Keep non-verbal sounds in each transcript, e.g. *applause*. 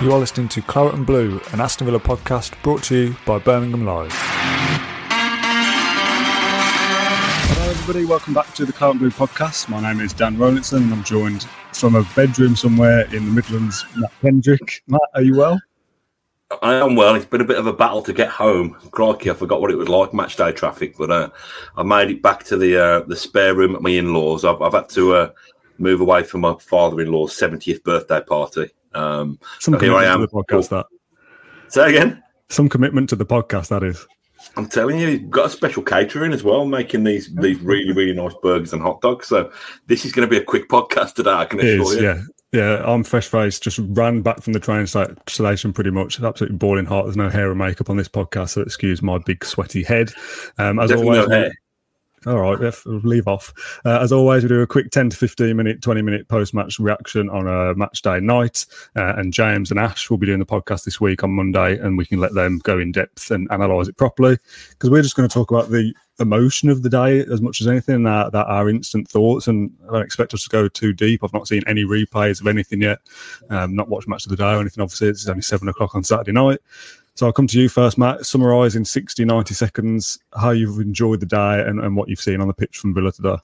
You are listening to Claret and Blue, an Aston Villa podcast brought to you by Birmingham Live. Hello, everybody. Welcome back to the Claret and Blue podcast. My name is Dan Rolinson, and I'm joined from a bedroom somewhere in the Midlands, Mat Kendrick. Matt, are you well? I am well. It's been a bit of a battle to get home. Crikey, I forgot what it was like match day traffic, but uh, I made it back to the uh, the spare room at my in laws. I've, I've, had to uh, move away from my father in law's 70th birthday party. Um, Some here I commitment am. to the podcast, that. Say again. Some commitment to the podcast, that is. I'm telling you, you've got a special catering as well, making these these really really nice burgers and hot dogs. So this is going to be a quick podcast today. I can assure is, you. yeah. Yeah, I'm fresh faced, just ran back from the train sta- station pretty much. It's absolutely boiling hot. There's no hair or makeup on this podcast, so excuse my big sweaty head. Um, as Definitely always, no hair. All right, leave off. Uh, as always, we do a quick 10 to 15 minute, 20 minute post match reaction on a match day night. Uh, and James and Ash will be doing the podcast this week on Monday, and we can let them go in depth and analyse it properly. Because we're just going to talk about the emotion of the day as much as anything, that, that our instant thoughts. And I don't expect us to go too deep. I've not seen any replays of anything yet, um, not watched match of the day or anything. Obviously, it's only seven o'clock on Saturday night. So I'll come to you first, Matt. Summarise in 60, 90 seconds how you've enjoyed the day and, and what you've seen on the pitch from Villa today.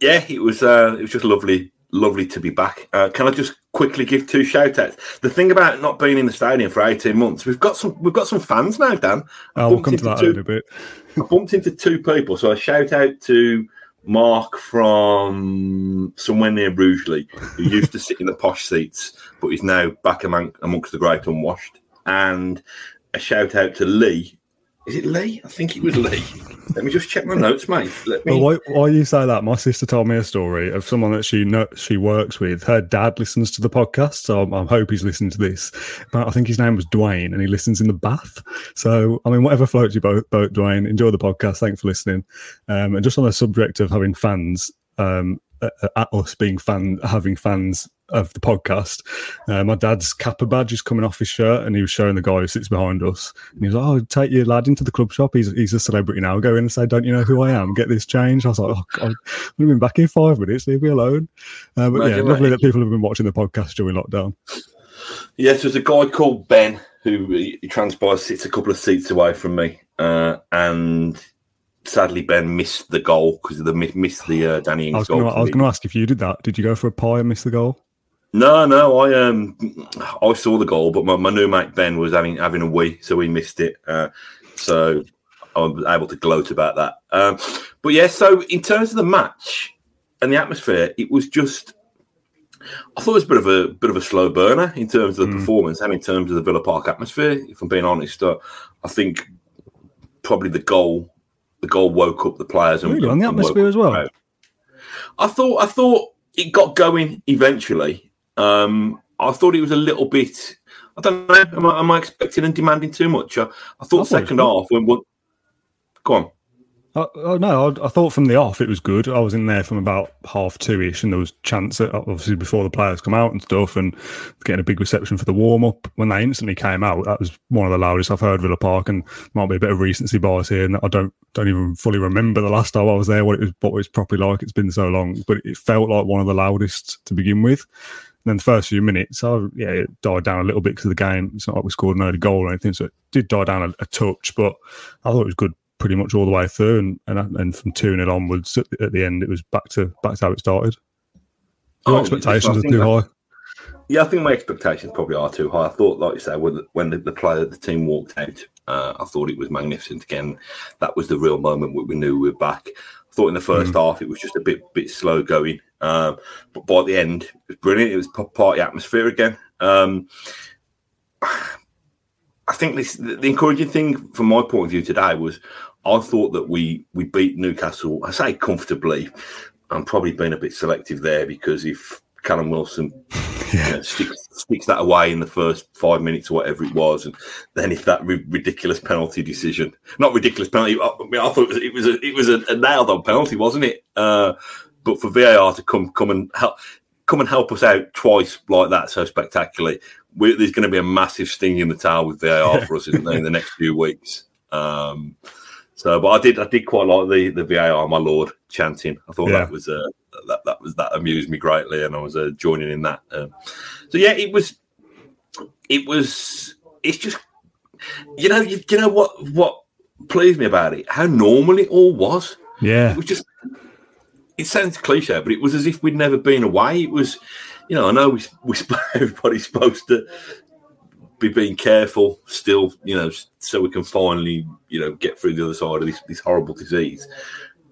Yeah, it was uh, it was just lovely, lovely to be back. Uh, can I just quickly give two shout outs? The thing about not being in the stadium for eighteen months, we've got some we've got some fans now, Dan. I Oh, we'll bumped come to that two- in a bit. I bumped into two people, so a shout out to Mark from somewhere near Rugeley, who used to sit in the posh seats, but is now back among, amongst the great unwashed. And a shout out to Lee. Is it Lee? I think it was Lee. Let me just check my notes, mate. Let me. Well, why, why you say that? My sister told me a story of someone that she know, she works with. Her dad listens to the podcast, so I'm, I hope he's listening to this. But I think his name was Dwayne, and he listens in the bath. So I mean, whatever floats your boat, boat Dwayne. Enjoy the podcast. Thanks for listening. Um, and just on the subject of having fans, um, at, at us being fan having fans of the podcast, uh, my dad's Kappa badge is coming off his shirt, and he was showing the guy who sits behind us, and he was like, "Oh, take your lad into the club shop. He's he's a celebrity now. Go in and say, don't you know who I am? Get this change." I was like, "Oh God, we've been back in five minutes. Leave me alone." Uh, but yeah, lovely that. people have been watching the podcast during lockdown. Yes, there's a guy called Ben who he he transpires sits a couple of seats away from me, uh, and sadly Ben missed the goal because of the missed the uh, Danny Ings goal. I was going to ask if you did that. Did you go for a pie and miss the goal? No, no, I um I saw the goal, but my, my new mate Ben was having having a wee, so he missed it. Uh, so I was able to gloat about that. Um, but yeah, so in terms of the match and the atmosphere, it was just I thought it was a bit of a bit of a slow burner in terms of the Mm. performance and in terms of the Villa Park atmosphere. If I'm being honest, uh, I think probably the goal the goal woke up the players and, Really, on the atmosphere as well? I thought I thought it got going eventually. Um, I thought it was a little bit. I don't know. Am I, am I expecting and demanding too much? I, I I thought was second half when one. Go on. Oh, oh no, I, I thought from the off it was good. I was in there from about half two ish, and there was chance that obviously before the players come out and stuff, and getting a big reception for the warm up. When they instantly came out, that was one of the loudest I've heard Villa Park, and might be a bit of recency bias here, and I don't don't even fully remember the last time I was there what it was what it was properly like. It's been so long, but it felt like one of the loudest to begin with. And then the first few minutes, I, yeah, it died down a little bit because of the game. It's not like we scored an early goal or anything, so it did die down a, a touch. But I thought it was good pretty much all the way through, and and, and from two 0 onwards at the, at the end, it was back to back to how it started. Your Oh, expectations are too that- high. Yeah, I think my expectations probably are too high. I thought, like you say, when the, when the, the player, the team walked out, uh, I thought it was magnificent. Again, that was the real moment where we knew we were back. Thought in the first half it was just a bit bit slow going, um, but by the end it was brilliant. It was party atmosphere again. Um, I think this the the encouraging thing from my point of view today was I thought that we we beat Newcastle. I say comfortably. I'm probably being a bit selective there because if Callum Wilson *laughs* yeah. you know, sticks, sticks that away in the first five minutes or whatever it was, and then if that ri- ridiculous penalty decision, not ridiculous penalty, I, mean, I thought it was, it was a, it was a, a nailed on penalty, wasn't it? Uh, but for VAR to come come and help come and help us out twice like that so spectacularly, there's going to be a massive sting in the tail with VAR for us in, in the next few weeks. Um, so, but I did, I did quite like the the VAR, my lord, chanting. I thought yeah. that was uh, that that was that amused me greatly, and I was uh, joining in that. Um, so yeah, it was, it was, it's just, you know, you, you know what what pleased me about it, how normal it all was. Yeah, it was just. It sounds cliche, but it was as if we'd never been away. It was, you know, I know we, we *laughs* everybody's supposed to be being careful still, you know, so we can finally, you know, get through the other side of this, this horrible disease.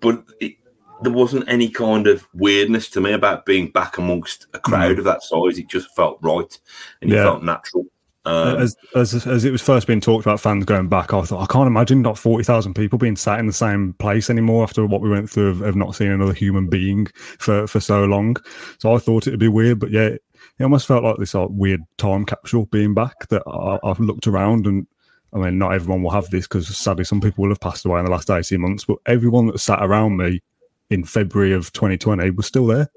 But it, there wasn't any kind of weirdness to me about being back amongst a crowd mm. of that size. It just felt right and it yeah. felt natural. Um, as, as as it was first being talked about, fans going back, I thought I can't imagine not forty thousand people being sat in the same place anymore after what we went through of, of, not seeing another human being for for so long. So I thought it'd be weird, but yeah, it almost felt like this like, weird time capsule being back that I, have looked around and I mean, not everyone will have this because sadly some people will have passed away in the last 18 months, but everyone that sat around me in February of 2020 was still there.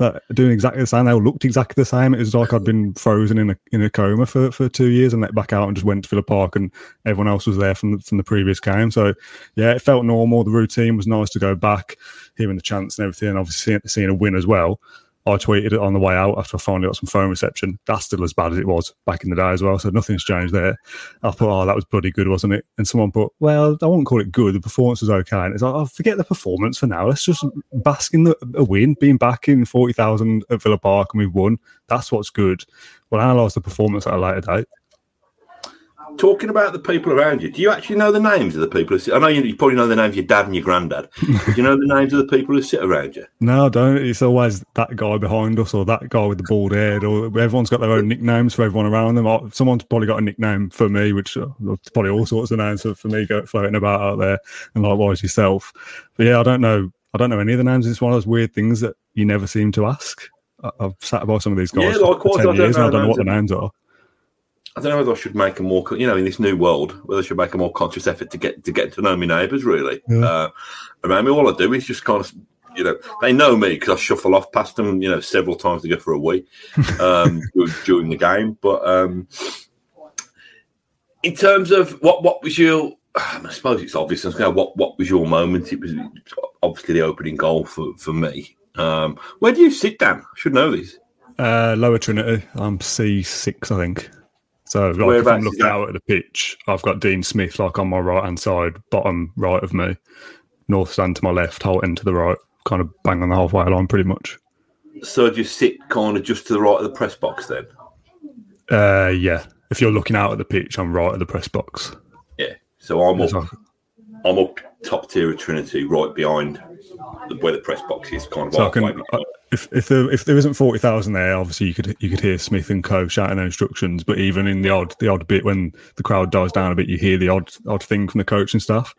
Uh, doing exactly the same. They all looked exactly the same. It was like I'd been frozen in a in a coma for, for two years and let back out and just went to Villa Park and everyone else was there from the, from the previous game. So yeah, it felt normal. The routine was nice to go back, hearing the chants and everything, and obviously seeing a win as well. I tweeted it on the way out after I finally got some phone reception. That's still as bad as it was back in the day as well. So nothing's changed there. I thought, oh, that was bloody good, wasn't it? And someone put, well, I won't call it good. The performance was okay. And it's like, oh, forget the performance for now. Let's just bask in the, a win, being back in 40,000 at Villa Park and we've won. That's what's good. We'll analyse the performance at a later date talking about the people around you, do you actually know the names of the people who sit? I know you, you probably know the names of your dad and your granddad. do you know the names of the people who sit around you? No, I don't. It's always that guy behind us or that guy with the bald head, or everyone's got their own nicknames for everyone around them. Someone's probably got a nickname for me, which uh, probably all sorts of names for me go floating about out there, and likewise yourself. But yeah, I don't know. I don't know any of the names. It's one of those weird things that you never seem to ask. I've sat by some of these guys yeah, for 10 years and I don't know what the names are. I don't know whether I should make a more, you know, in this new world, whether I should make a more conscious effort to get to get to know my neighbours. Really, yeah. uh, around me, all I do is just kind of, you know, they know me because I shuffle off past them, you know, several times to go for a wee *laughs* um, during the game. But um, in terms of what what was your, I suppose it's obvious. What what was your moment? It was obviously the opening goal for for me. Um, where do you sit, Dan? I should know this. Uh, Lower Trinity. I'm C six, I think. So like, if I'm looking out at the pitch, I've got Dean Smith like on my right hand side, bottom right of me, North Stand to my left, Holte End to the right, kind of bang on the halfway line, pretty much. So do you sit kind of just to the right of the press box then? Uh, yeah. If you're looking out at the pitch, I'm right at the press box. Yeah. So I'm up, I'm up top tier of Trinity, right behind where the press box is, kind of. So can, if if there if there isn't forty thousand there, obviously you could you could hear Smith and Co shouting their instructions. But even in the odd the odd bit when the crowd dies down a bit, you hear the odd odd thing from the coach and stuff.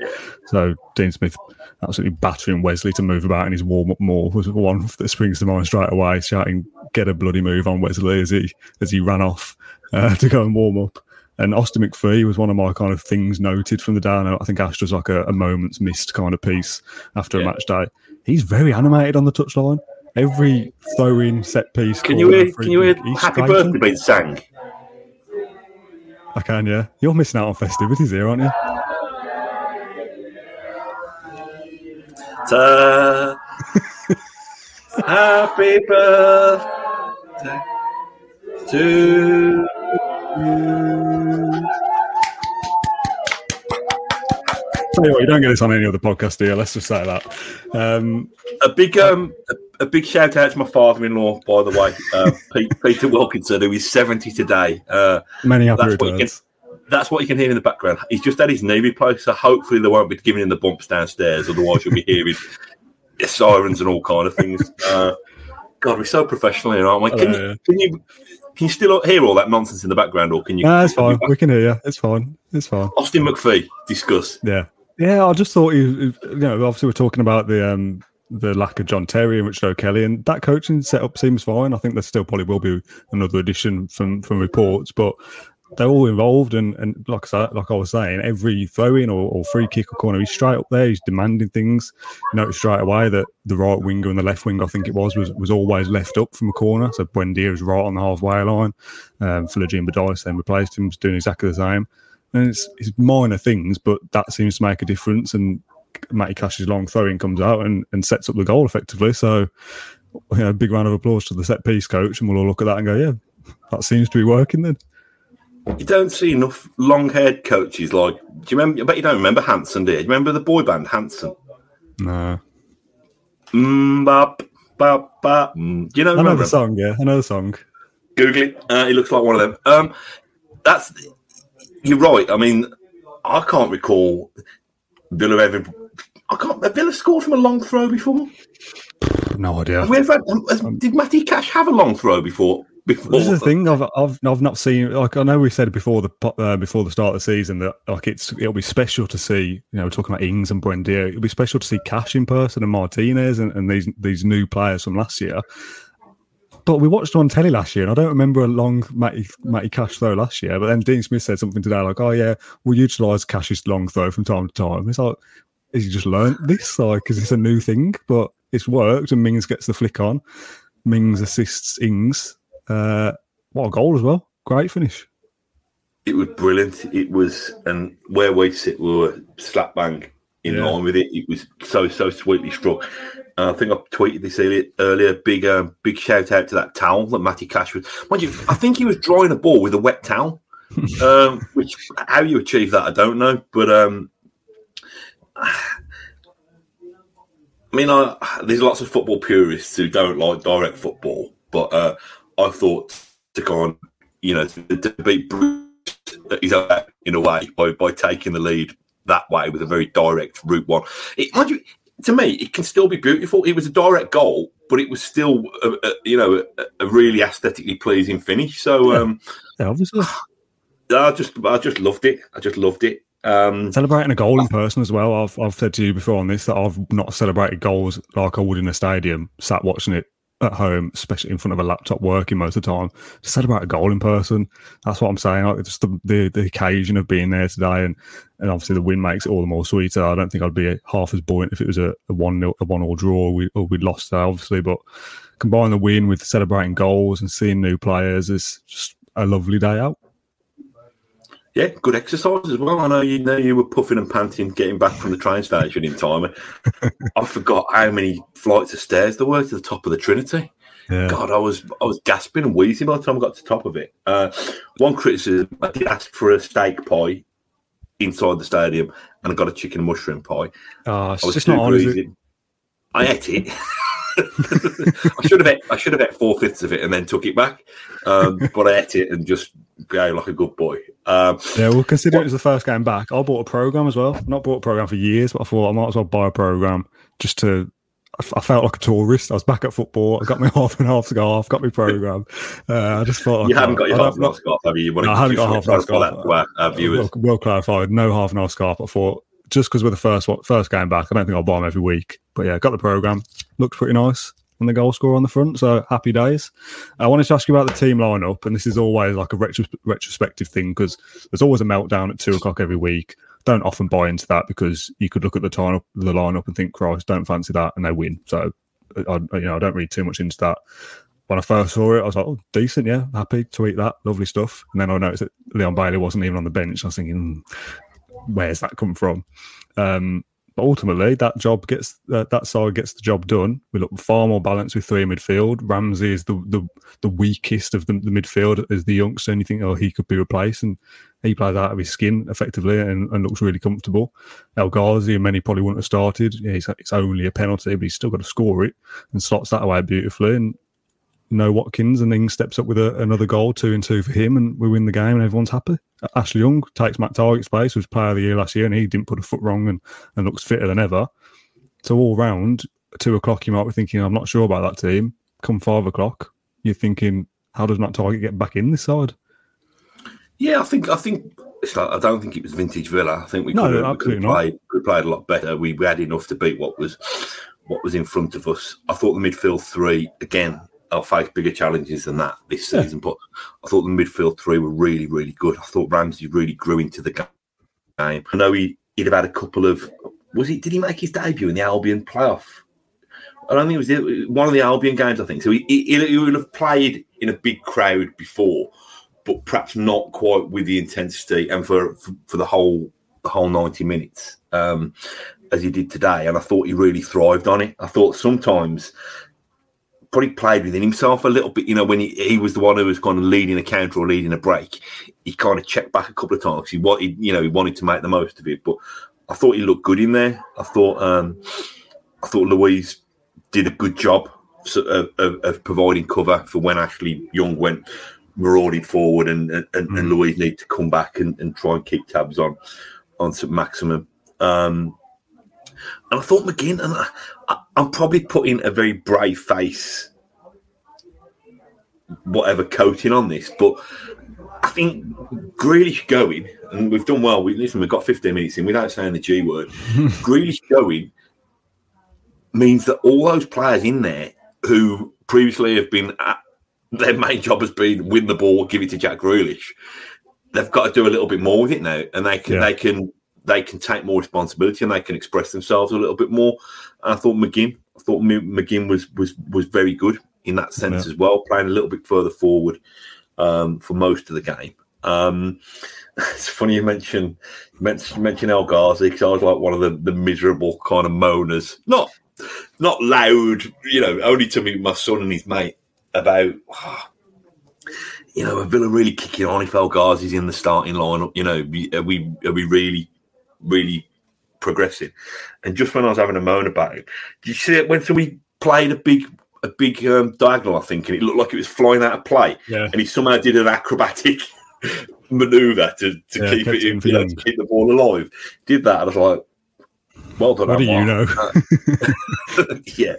So Dean Smith absolutely battering Wesley to move about in his warm up more was one that springs to mind straight away, shouting "Get a bloody move on Wesley" as he as he ran off uh, *laughs* to go and warm up. And Austin McPhee was one of my kind of things noted from the day. I think Ash was like a, a moment's missed kind of piece after yeah. a match day. He's very animated on the touchline every throw-in set piece. Can you hear? Can you hear "Happy Birthday" being sang? I can. Yeah, you're missing out on festivities here, aren't you? Ta- *laughs* Happy birthday to. Tell you what, you don't get this on any other podcast here. Let's just say that. Um, a big, um, a, a, big shout out to my father-in-law, by the way, uh, *laughs* Pete, Peter Wilkinson, who is seventy today. Uh, Many happy returns. That's what you can hear in the background. He's just had his knee replaced, so hopefully they won't be giving him the bumps downstairs. Otherwise, you'll be hearing sirens and all kind of things. Uh, God, we're so professional here, aren't we? Can, you, can you can you still hear all that nonsense in the background, or can you? No, it's fine. We can hear you. It's fine. It's fine. Austin McPhee, discuss. Yeah, yeah. I just thought you, you know, obviously we're talking about the um, the lack of John Terry and Richard O'Kelly, and that coaching setup seems fine. I think there still probably will be another addition from from reports, but they're all involved. And, and like I like I was saying, every throw in or, or, free kick or corner, he's straight up there. He's demanding things. You notice straight away that the right winger and the left winger, I think it was, was was always left up from a corner. So Buendia was right on the halfway line. Um, Bidace then replaced him, was doing exactly the same. And it's, it's minor things, but that seems to make a difference. And Matty Cash's long throwing comes out and, and sets up the goal effectively. So, you know, big round of applause to the set piece coach, and we'll all look at that and go, yeah, that seems to be working then. You don't see enough long haired coaches like. Do you remember? I bet you don't remember Hanson, do you? Do you remember the boy band Hanson? No. Mm, bop, bop, bop. Mm. Do you know? I know the song. Yeah, I know the song. Google it. Uh, he looks like one of them. Um, that's you're right. I mean, I can't recall Villa ever. I can't. Have Villa scored from a long throw before? No idea. Have we ever, um, did Matty Cash have a long throw before? Before? This is the thing. I've, I've I've not seen. Like I know we said before the uh, before the start of the season that like it's it'll be special to see. You know, we're talking about Ings and Buendia. It'll be special to see Cash in person and Martinez and, and these these new players from last year. But we watched on telly last year, and I don't remember a long Matty, Matty Cash throw last year. But then Dean Smith said something today like, "Oh yeah, we'll utilise Cash's long throw from time to time." It's like, has he just learned this? Like, because it's a new thing, but it's worked, and Mings gets the flick on. Mings assists Ings. Uh, what a goal as well! Great finish. It was brilliant. It was, and where we sit, we were slap bang in yeah. line with it. It was so so sweetly struck. I think I tweeted this earlier. Big, um, big shout out to that towel that Matty Cash was. Mind you, I think he was drawing a ball with a wet towel. *laughs* um, which how you achieve that, I don't know. But um, I mean, I, there's lots of football purists who don't like direct football, but uh, I thought to go on, you know, to, to beat Bruce in a way by, by taking the lead that way with a very direct route one. It, mind you, to me, it can still be beautiful. It was a direct goal, but it was still, a, a, you know, a, a, really aesthetically pleasing finish. So, um, yeah, obviously, *sighs* I just, I just loved it. I just loved it. Um, Celebrating a goal in person as well. I've, I've said to you before on this that I've not celebrated goals like I would in a stadium, sat watching it at home, especially in front of a laptop working most of the time, to celebrate a goal in person. That's what I'm saying. Like just the, the, the occasion of being there today, and and obviously the win makes it all the more sweeter. I don't think I'd be half as buoyant if it was a, a one a one all draw we, or we'd lost there, obviously. But combine the win with celebrating goals and seeing new players is just a lovely day out. Yeah, good exercise as well. I know you know you were puffing and panting getting back from the train station in time. *laughs* I forgot how many flights of stairs there were to the top of the Trinity. Yeah. God, I was I was gasping and wheezing by the time I got to the top of it. Uh, one criticism: I did ask for a steak pie inside the stadium, and I got a chicken mushroom pie. Oh, it's I was just not on, I ate it. *laughs* I should have ate, I should have ate four fifths of it and then took it back, um, but I ate it and just go like a good boy. Um, yeah, well, consider it was the first game back. I bought a program as well. Not bought a program for years, but I thought I might as well buy a program just to. I felt like a tourist. I was back at football. I got my *laughs* half and half scarf. Got my program. Uh, I just thought you haven't got your half and half scarf, have you? you no, I haven't got half and half scarf. Uh, viewers. Well, well clarified. No half and half scarf. I thought just because we're the first first game back, I don't think I'll buy them every week. But yeah, got the program. Looks pretty nice and the goal scorer on the front. So happy days. I wanted to ask you about the team lineup, and this is always like a retro- retrospective thing because there's always a meltdown at two o'clock every week. Don't often buy into that because you could look at the time the lineup and think, "Christ, don't fancy that," and they win. So, I, you know, I don't read too much into that. When I first saw it, I was like, "Oh, decent, yeah, happy to eat that, lovely stuff." And then I noticed that Leon Bailey wasn't even on the bench. I was thinking, hmm, "Where's that come from?" Um, ultimately, that job gets uh, that side gets the job done. We look far more balanced with three in midfield. Ramsey is the the, the weakest of the, the midfield as the youngster, and you think, oh, he could be replaced, and he plays out of his skin effectively and, and looks really comfortable. El Ghazi and many probably wouldn't have started. Yeah, it's, it's only a penalty, but he's still got to score it and slots that away beautifully. And no Watkins, and then steps up with a, another goal, two and two for him, and we win the game, and everyone's happy. Ashley Young takes Matt Targett's place, was player of the year last year, and he didn't put a foot wrong and, and looks fitter than ever. So all round, two o'clock, you might be thinking, I'm not sure about that team. Come five o'clock, you're thinking, how does Matt Targett get back in this side? Yeah, I think I think it's like I don't think it was vintage Villa. I think we could, no, have, we could, have played, could have played a lot better. We, we had enough to beat what was what was in front of us. I thought the midfield three again. I'll face bigger challenges than that this Yeah. season, but I thought the midfield three were really, really good. I thought Ramsey really grew into the game. I know he, he'd have had a couple of. Was he? Did he make his debut in the Albion playoff? I don't think it was the, one of the Albion games. I think so. He, he, he would have played in a big crowd before, but perhaps not quite with the intensity and for for, for the whole the whole ninety minutes um, as he did today. And I thought he really thrived on it. I thought sometimes probably played within himself a little bit. You know, when he, he was the one who was kind of leading a counter or leading a break, he kind of checked back a couple of times. He wanted, you know, he wanted to make the most of it. But I thought he looked good in there. I thought, um, I thought Luiz did a good job of, of, of providing cover for when Ashley Young went marauding forward, and and, and, and Luiz needed to come back and, and try and keep tabs on on St Maximin. Um, and I thought McGinn, and I, I, I'm probably putting a very brave face, whatever coating on this, but I think Grealish going, and we've done well. We listen, we've got 15 minutes in without saying the G word. *laughs* Grealish going means that all those players in there who previously have been at, their main job has been win the ball, give it to Jack Grealish. They've got to do a little bit more with it now, and they can Yeah. they can they can take more responsibility and they can express themselves a little bit more. And I thought McGinn, I thought McGinn was was was very good in that sense Yeah. as well, playing a little bit further forward um, for most of the game. Um, *laughs* it's funny you mention you mention, El Ghazi because I was like one of the, the miserable kind of moaners, not not loud, you know, only to me, my son and his mate about. You know, are Villa really kicking on if El Ghazi's in the starting lineup? You know, are we are we really, really progressing? And just when I was having a moan about it, did you see it when somebody played a big a big um, diagonal? I think, and it looked like it was flying out of play Yeah. and he somehow did an acrobatic *laughs* maneuver to, to Yeah, keep it in, you know, to keep the ball alive. Did that, and I was like, "Well done." What do you know? *laughs* yeah,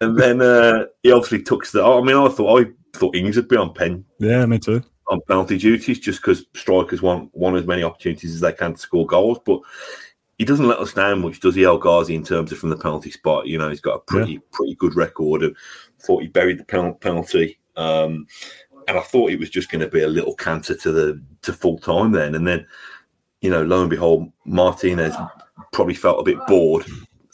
and then uh, he obviously took the. I mean, I thought I thought Ings would be on pen Yeah, me too. On penalty duties just because strikers want want as many opportunities as they can to score goals, but. He doesn't let us down much, does he, El Ghazi, in terms of from the penalty spot? You know, he's got a pretty pretty good record. And thought he buried the penalty, um, and I thought it was just going to be a little canter to the to full time then. And then, you know, lo and behold, Martinez probably felt a bit bored,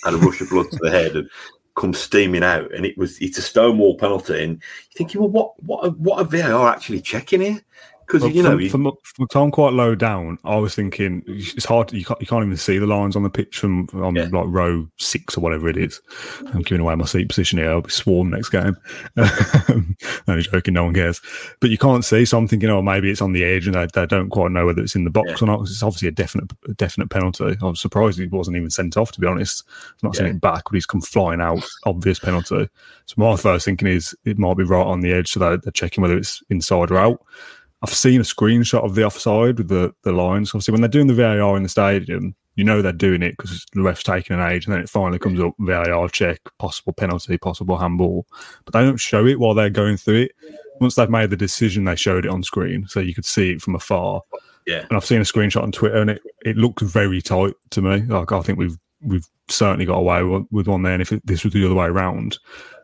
had a rush of blood to the head, and come steaming out. And it was it's a stonewall penalty. And you're thinking, well, what what what are VAR actually checking here? Because Well, you know, from, he- from, from time quite low down, I was thinking it's hard. To, you can't you can't even see the lines on the pitch from on Yeah. like row six or whatever it is. I'm giving away my seat position here. I'll be swarmed next game. *laughs* Only joking. No one cares. But you can't see. So I'm thinking, oh, maybe it's on the edge, and they, they don't quite know whether it's in the box Yeah. or not. 'cause it's obviously a definite a definite penalty. I was surprised he wasn't even sent off. To be honest, I've not seen Yeah. it back, but he's come flying out. Obvious penalty. So my first thinking is it might be right on the edge, so they're, they're checking whether it's inside or out. I've seen a screenshot of the offside with the, the lines. Obviously, when they're doing the VAR in the stadium, you know they're doing it because the ref's taking an age, and then it finally comes up VAR check, possible penalty, possible handball. But they don't show it while they're going through it. Once they've made the decision, they showed it on screen, so you could see it from afar. Yeah. And I've seen a screenshot on Twitter, and it, it looked very tight to me. Like I think we've we've certainly got away with, one there. And if it, this was the other way around,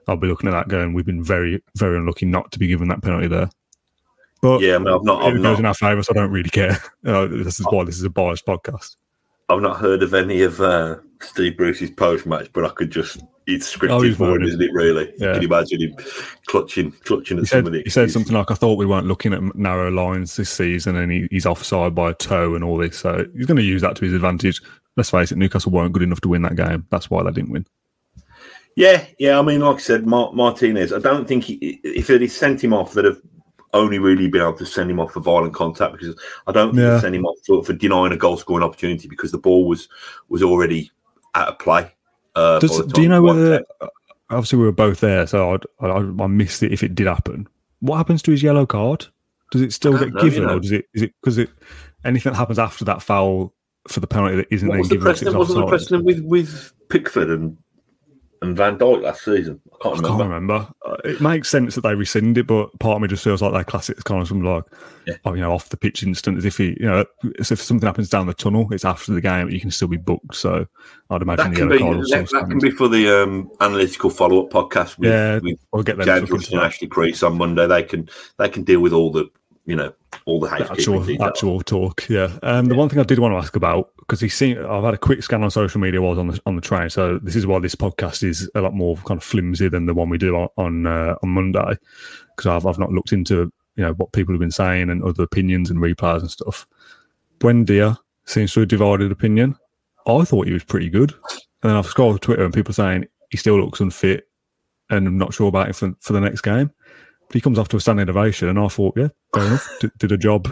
I'll be looking at that going, we've been very very unlucky not to be given that penalty there. But yeah, I mean, I've not, I've it goes not, in our favour, so I don't really care. *laughs* Uh, this is why this is a biased podcast. I've not heard of any of uh, Steve Bruce's post match, but I could just. It's Oh, scripted he's for him, isn't it? Really? Yeah. You imagine him clutching, clutching at He said, some of the. he said something like, "I thought we weren't looking at narrow lines this season, and he, he's offside by a toe and all this. So he's going to use that to his advantage. Let's face it, Newcastle weren't good enough to win that game. That's why they didn't win. Yeah, yeah. I mean, like I said, Mar- Martinez. I don't think he, if they'd sent him off, they'd have only really been able to send him off for violent contact because I don't think Yeah. sent him off for, for denying a goal scoring opportunity because the ball was was already out of play. Uh, Does, do you know whether? out. Obviously, we were both there, so I'd, I, I missed it if it did happen. What happens to his yellow card? Does it still get know, you given, know. or does it? Is it because it anything that happens after that foul for the penalty that isn't What then was the given? it's precedent? Wasn't the precedent with with Pickford and and Van Dijk last season. I can't I remember. can't remember. Uh, It makes sense that they rescind it, but part of me just feels like that classic kind of some like, Yeah. oh, you know, off the pitch instant, as if he, you know, as if something happens down the tunnel, it's after the game, but you can still be booked. So I'd imagine That the can be card will still that, that can be for the um, analytical follow up podcast with, Yeah, with We'll get them James to look Rush into and. Ashley Priest on Monday. They can they can deal with all the you know all the The actual details. actual talk. Yeah. Um, the one thing I did want to ask about because he's seen, I've had a quick scan on social media while I was on the on the train. So this is why this podcast is a lot more kind of flimsy than the one we do on on, uh, on Monday because I've I've not looked into you know what people have been saying and other opinions and replies and stuff. Buendia seems to have divided opinion. I thought he was pretty good, and then I've scrolled Twitter and people saying he still looks unfit and I'm not sure about him for, for the next game. He comes off to a standing ovation, and I thought, yeah, fair enough, did, did a job.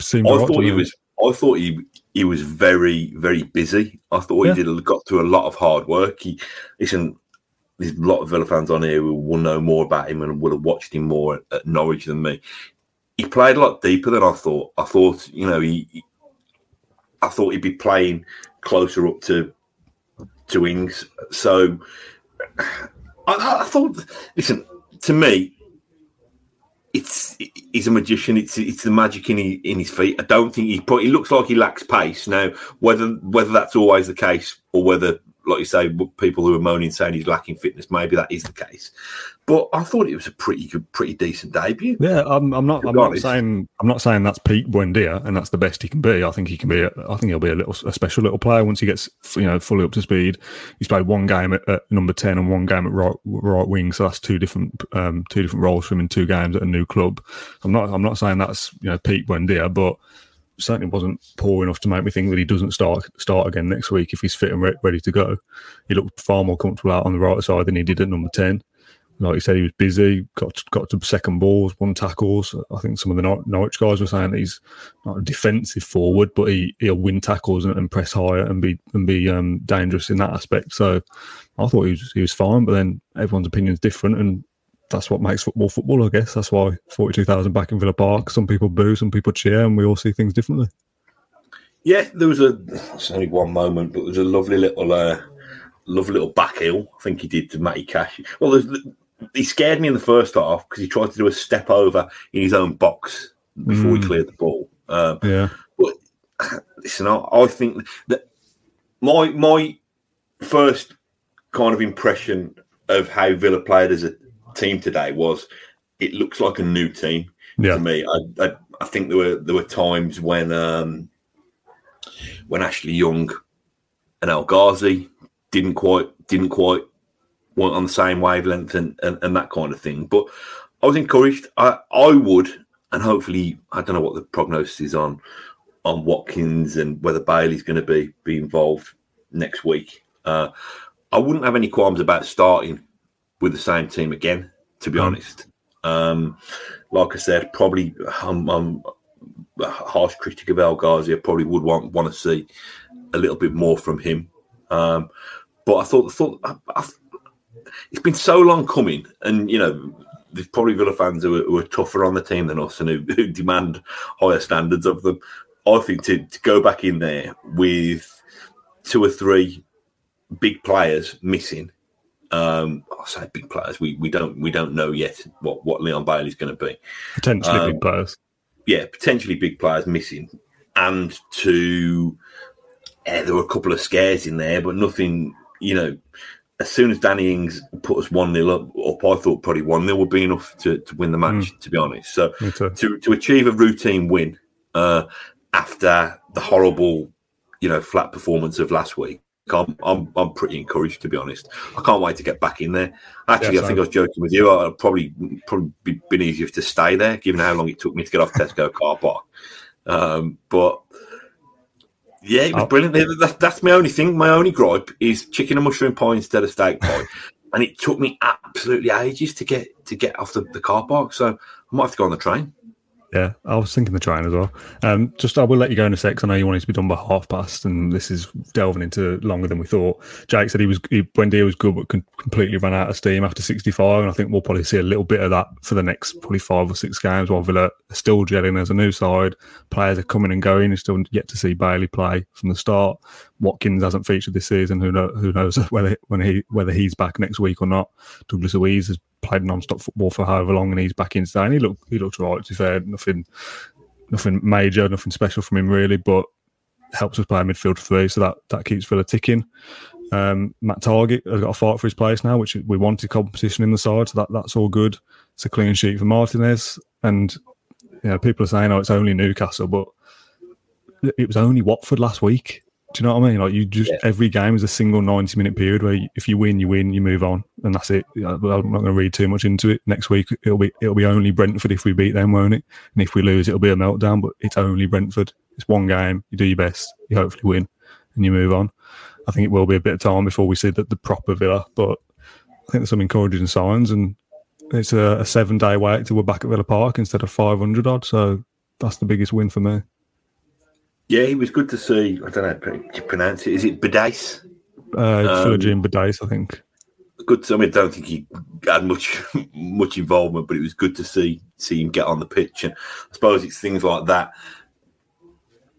Seemed I right thought he was. I thought he he was very very busy. I thought Yeah. he did got through a lot of hard work. He listen. There's a lot of Villa fans on here who will know more about him and would have watched him more at, at Norwich than me. He played a lot deeper than I thought. I thought you know he. he- I thought he'd be playing closer up to to Ings. So *sighs* I I thought. Listen to me, it's he's a magician. It's it's the magic in his, in his feet. I don't think he put. He looks like he lacks pace now. Whether whether that's always the case or whether, like you say, people who are moaning saying he's lacking fitness, maybe that is the case. But I thought it was a pretty good, pretty decent debut. Yeah, I'm, I'm not. I'm not saying. I'm not saying that's peak Buendia, and that's the best he can be. I think he can be. I think he'll be a little, a special little player once he gets, you know, fully up to speed. He's played one game at, at number ten and one game at right, right wing, so that's two different, um, two different roles for him in two games at a new club. I'm not. I'm not saying that's you know peak Buendia, but certainly wasn't poor enough to make me think that he doesn't start start again next week if he's fit and re- ready to go. He looked far more comfortable out on the right side than he did at number ten like you said, he was busy, got got to second balls, won tackles. I think some of the Nor- Norwich guys were saying that he's not a defensive forward, but he, he'll win tackles and, and press higher and be and be um, dangerous in that aspect. So I thought he was he was fine, but then everyone's opinion is different, and that's what makes football football. I guess that's why forty two thousand back in Villa Park. Some people boo, some people cheer, and we all see things differently. Yeah, there was a. It's only one moment, but there was a lovely little, uh, lovely little back heel. I think he did to Matty Cash. Well, there's, he scared me in the first half because he tried to do a step over in his own box before he Mm. cleared the ball. Um, Yeah, but *sighs* listen, I, I think that my my first kind of impression of how Villa played as a team today was it looks like a new team yeah, to me. I, I I think there were there were times when um when Ashley Young and El Ghazi didn't quite didn't quite weren't on the same wavelength and, and, and that kind of thing. But I was encouraged. I I would and hopefully I don't know what the prognosis is on on Watkins and whether Bailey's going to be be involved next week. Uh, I wouldn't have any qualms about starting with the same team again. To be Mm. honest, um, like I said, probably I'm, I'm a harsh critic of El Ghazi. I probably would want want to see a little bit more from him. Um, but I thought thought I, I, it's been so long coming, and you know. There's probably Villa fans who are, who are tougher on the team than us and who, who demand higher standards of them. I think to, to go back in there with two or three big players missing. Um, I say big players. We we don't we don't know yet what what Leon Bailey's going to be. potentially Um, big players. Yeah, potentially big players missing, and to yeah, there were a couple of scares in there, but nothing. You know, as soon as Danny Ings put us one 0 up, up, I thought probably one 0 would be enough to, to win the match. To be honest, so to to achieve a routine win uh, after the horrible, you know, flat performance of last week. I'm, I'm I'm pretty encouraged to be honest. I can't wait to get back in there. Actually, Yeah, I think. I was joking with you. I'd probably probably be, been easier to stay there, given how long it took me to get off Tesco car park. Um, but yeah, it was Oh. brilliant. That, that's my only thing. My only gripe is chicken and mushroom pie instead of steak pie, *laughs* and it took me absolutely ages to get to get off the, the car park. So I might have to go on the train. Yeah, I was thinking the train as well. Um, just I will let you go in a sec. I know you wanted to be done by half past, and this is delving into longer than we thought. Jake said he was he, Buendia was good, but completely ran out of steam after 65, and I think we'll probably see a little bit of that for the next probably five or six games. While Villa are still gelling as a new side, players are coming and going. You still yet to see Bailey play from the start. Watkins hasn't featured this season. Who know, who knows *laughs* whether when he whether he's back next week or not. Douglas Luiz has played non-stop football for however long, and he's back in today. And he looked he looked right. To be fair, nothing nothing major, nothing special from him really, but helps us play a midfield three, so that that keeps Villa ticking. Um, Matt Targett has got a fight for his place now, which we wanted competition in the side, so that that's all good. It's a clean sheet for Martinez, and you know people are saying, "Oh, it's only Newcastle," but it was only Watford last week. Do you know what I mean? Like you just Yeah. every game is a single ninety minute period where you, if you win, you win, you move on, and that's it. I'm not going to read too much into it. Next week it'll be it'll be only Brentford if we beat them, won't it? And if we lose, it'll be a meltdown. But it's only Brentford. It's one game. You do your best. You hopefully win, and you move on. I think it will be a bit of time before we see the, the proper Villa, but I think there's some encouraging signs, and it's a, a seven day wait till we're back at Villa Park instead of five hundred odd. So that's the biggest win for me. Yeah, he was good to see. I don't know how to pronounce it. Is it Badice? Uh, Um, Trilogy Badice, I think. Good. To, I mean, I don't think he had much *laughs* much involvement, but it was good to see see him get on the pitch. And I suppose it's things like that.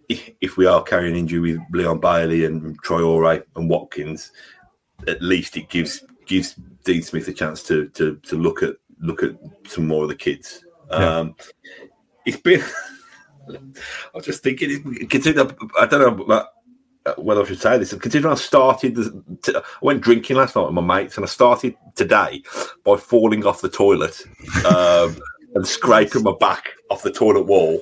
If, if we are carrying injury with Leon Bailey and Troy and Watkins, at least it gives gives Dean Smith a chance to to to look at look at some more of the kids. Yeah. Um, it's been. *laughs* I was just thinking, considering I don't know about whether I should say this. Considering I started, I went drinking last night with my mates, and I started today by falling off the toilet um, *laughs* and scraping my back off the toilet wall.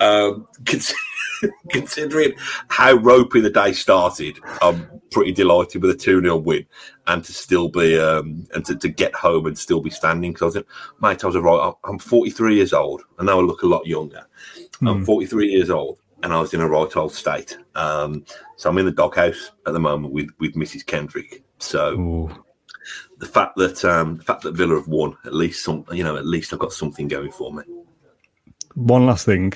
Um, *laughs* considering how ropey the day started, I'm pretty delighted with a 2 0 win and to still be, um, and to, to get home and still be standing. Because I was, mate, I was right. I'm 43 years old. I know I look a lot younger. I'm 43 years old and I was in a right old state. Um, so I'm in the doghouse at the moment with, with Mrs. Kendrick. So Ooh. the fact that um, the fact that Villa have won, at least some, you know, at least I've got something going for me. One last thing.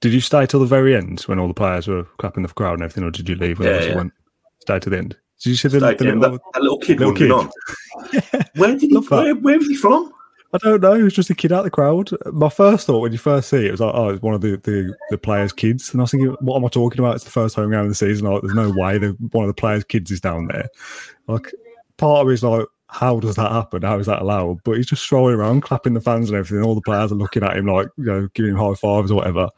Did you stay till the very end when all the players were clapping the crowd and everything, or did you leave when Yeah, yeah. went? Stay to the end. Did you see the, the little, that, that little kid little kid. on. *laughs* Where did he? Where, where was he from? I don't know. It was just a kid out the crowd. My first thought when you first see it was like, oh, it's one of the, the, the players' kids. And I was thinking, what am I talking about? It's the first home game of the season. Like, there's no way that one of the players' kids is down there. Like, part of me is like, how does that happen? How is that allowed? But he's just strolling around, clapping the fans and everything. All the players are looking at him like, you know, giving him high fives or whatever.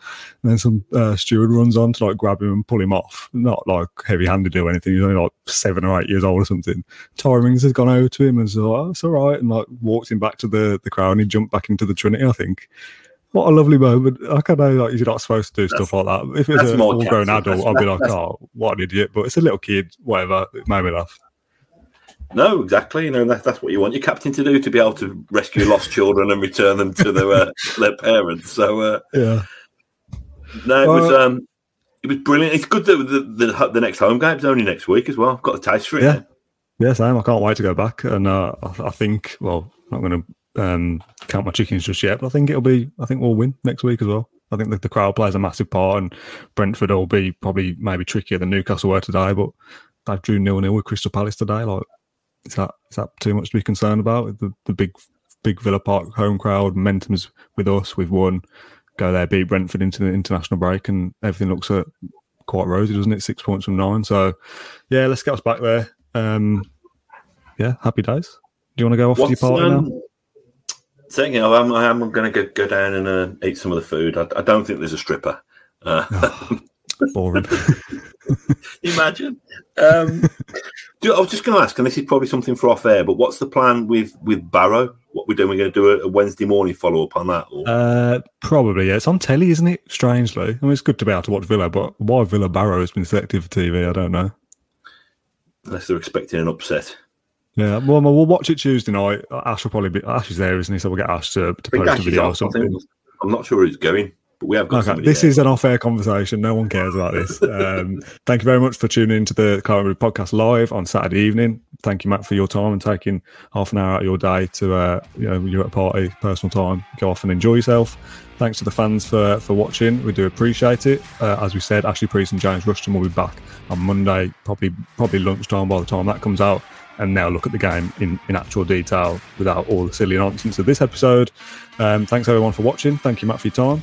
And then some uh, steward runs on to like grab him and pull him off. Not like heavy handed or anything. He's only like seven or eight years old or something. Tyrings has gone over to him and said, oh, it's all right. And like walked him back to the, the crowd and he jumped back into the Trinity, I think. What a lovely moment. I can know like, you're not supposed to do stuff like that. If it was a full grown captain. adult, I'd be like, *laughs* oh, what an idiot. But it's a little kid, whatever. It made me laugh. No, exactly. You know that, that's what you want your captain to do to be able to rescue lost children and return them to their uh, *laughs* their parents. So uh, Yeah. no, it was um, it was brilliant. It's good that the, the the next home game is only next week as well. I've got a taste for it. Yeah. now. Yeah, Sam. I can't wait to go back, and uh, I, I think, well, I'm not going to um, count my chickens just yet, but I think it'll be. I think we'll win next week as well. I think the, the crowd plays a massive part, and Brentford will be probably maybe trickier than Newcastle were today, but they drew nil nil with Crystal Palace today. Like, is that is that too much to be concerned about? The the big big Villa Park home crowd momentum's with us. We've won. Go there, beat Brentford into the international break, and everything looks uh, quite rosy, doesn't it? Six points from nine. So, yeah, let's get us back there. Um, yeah, happy days. Do you want to go off to your What's, party now? um, saying, you know, I'm, I'm going to go, down and uh, eat some of the food. I, I don't think there's a stripper. Uh, Boring. *laughs* imagine. Um, do, I was just going to ask, and this is probably something for off air, but what's the plan with with Barrow? What we're doing? We're going to do a, a Wednesday morning follow up on that. Or? uh, probably, yeah. It's on telly, isn't it? Strangely. I mean, it's good to be able to watch Villa, but why Villa Barrow has been selected for TV, I don't know. unless they're expecting an upset. Yeah, well, we'll watch it Tuesday night. Ash will probably be. Ash is there, isn't he? So we'll get Ash to, to post a Ash is video or off, I think. something. I'm not sure who's going. But we have got Okay, this there. is an off-air conversation. No one cares about this. Um, *laughs* thank you very much for tuning into the Blue podcast live on Saturday evening. Thank you, Matt, for your time and taking half an hour out of your day to, uh, you know you're at a party, personal time, go off and enjoy yourself. Thanks to the fans for for watching. We do appreciate it. Uh, as we said, Ashley Priest and James Rushton will be back on Monday, probably probably lunchtime by the time that comes out. And now look at the game in, in actual detail without all the silly nonsense of this episode. Um, thanks everyone for watching. Thank you, Matt, for your time,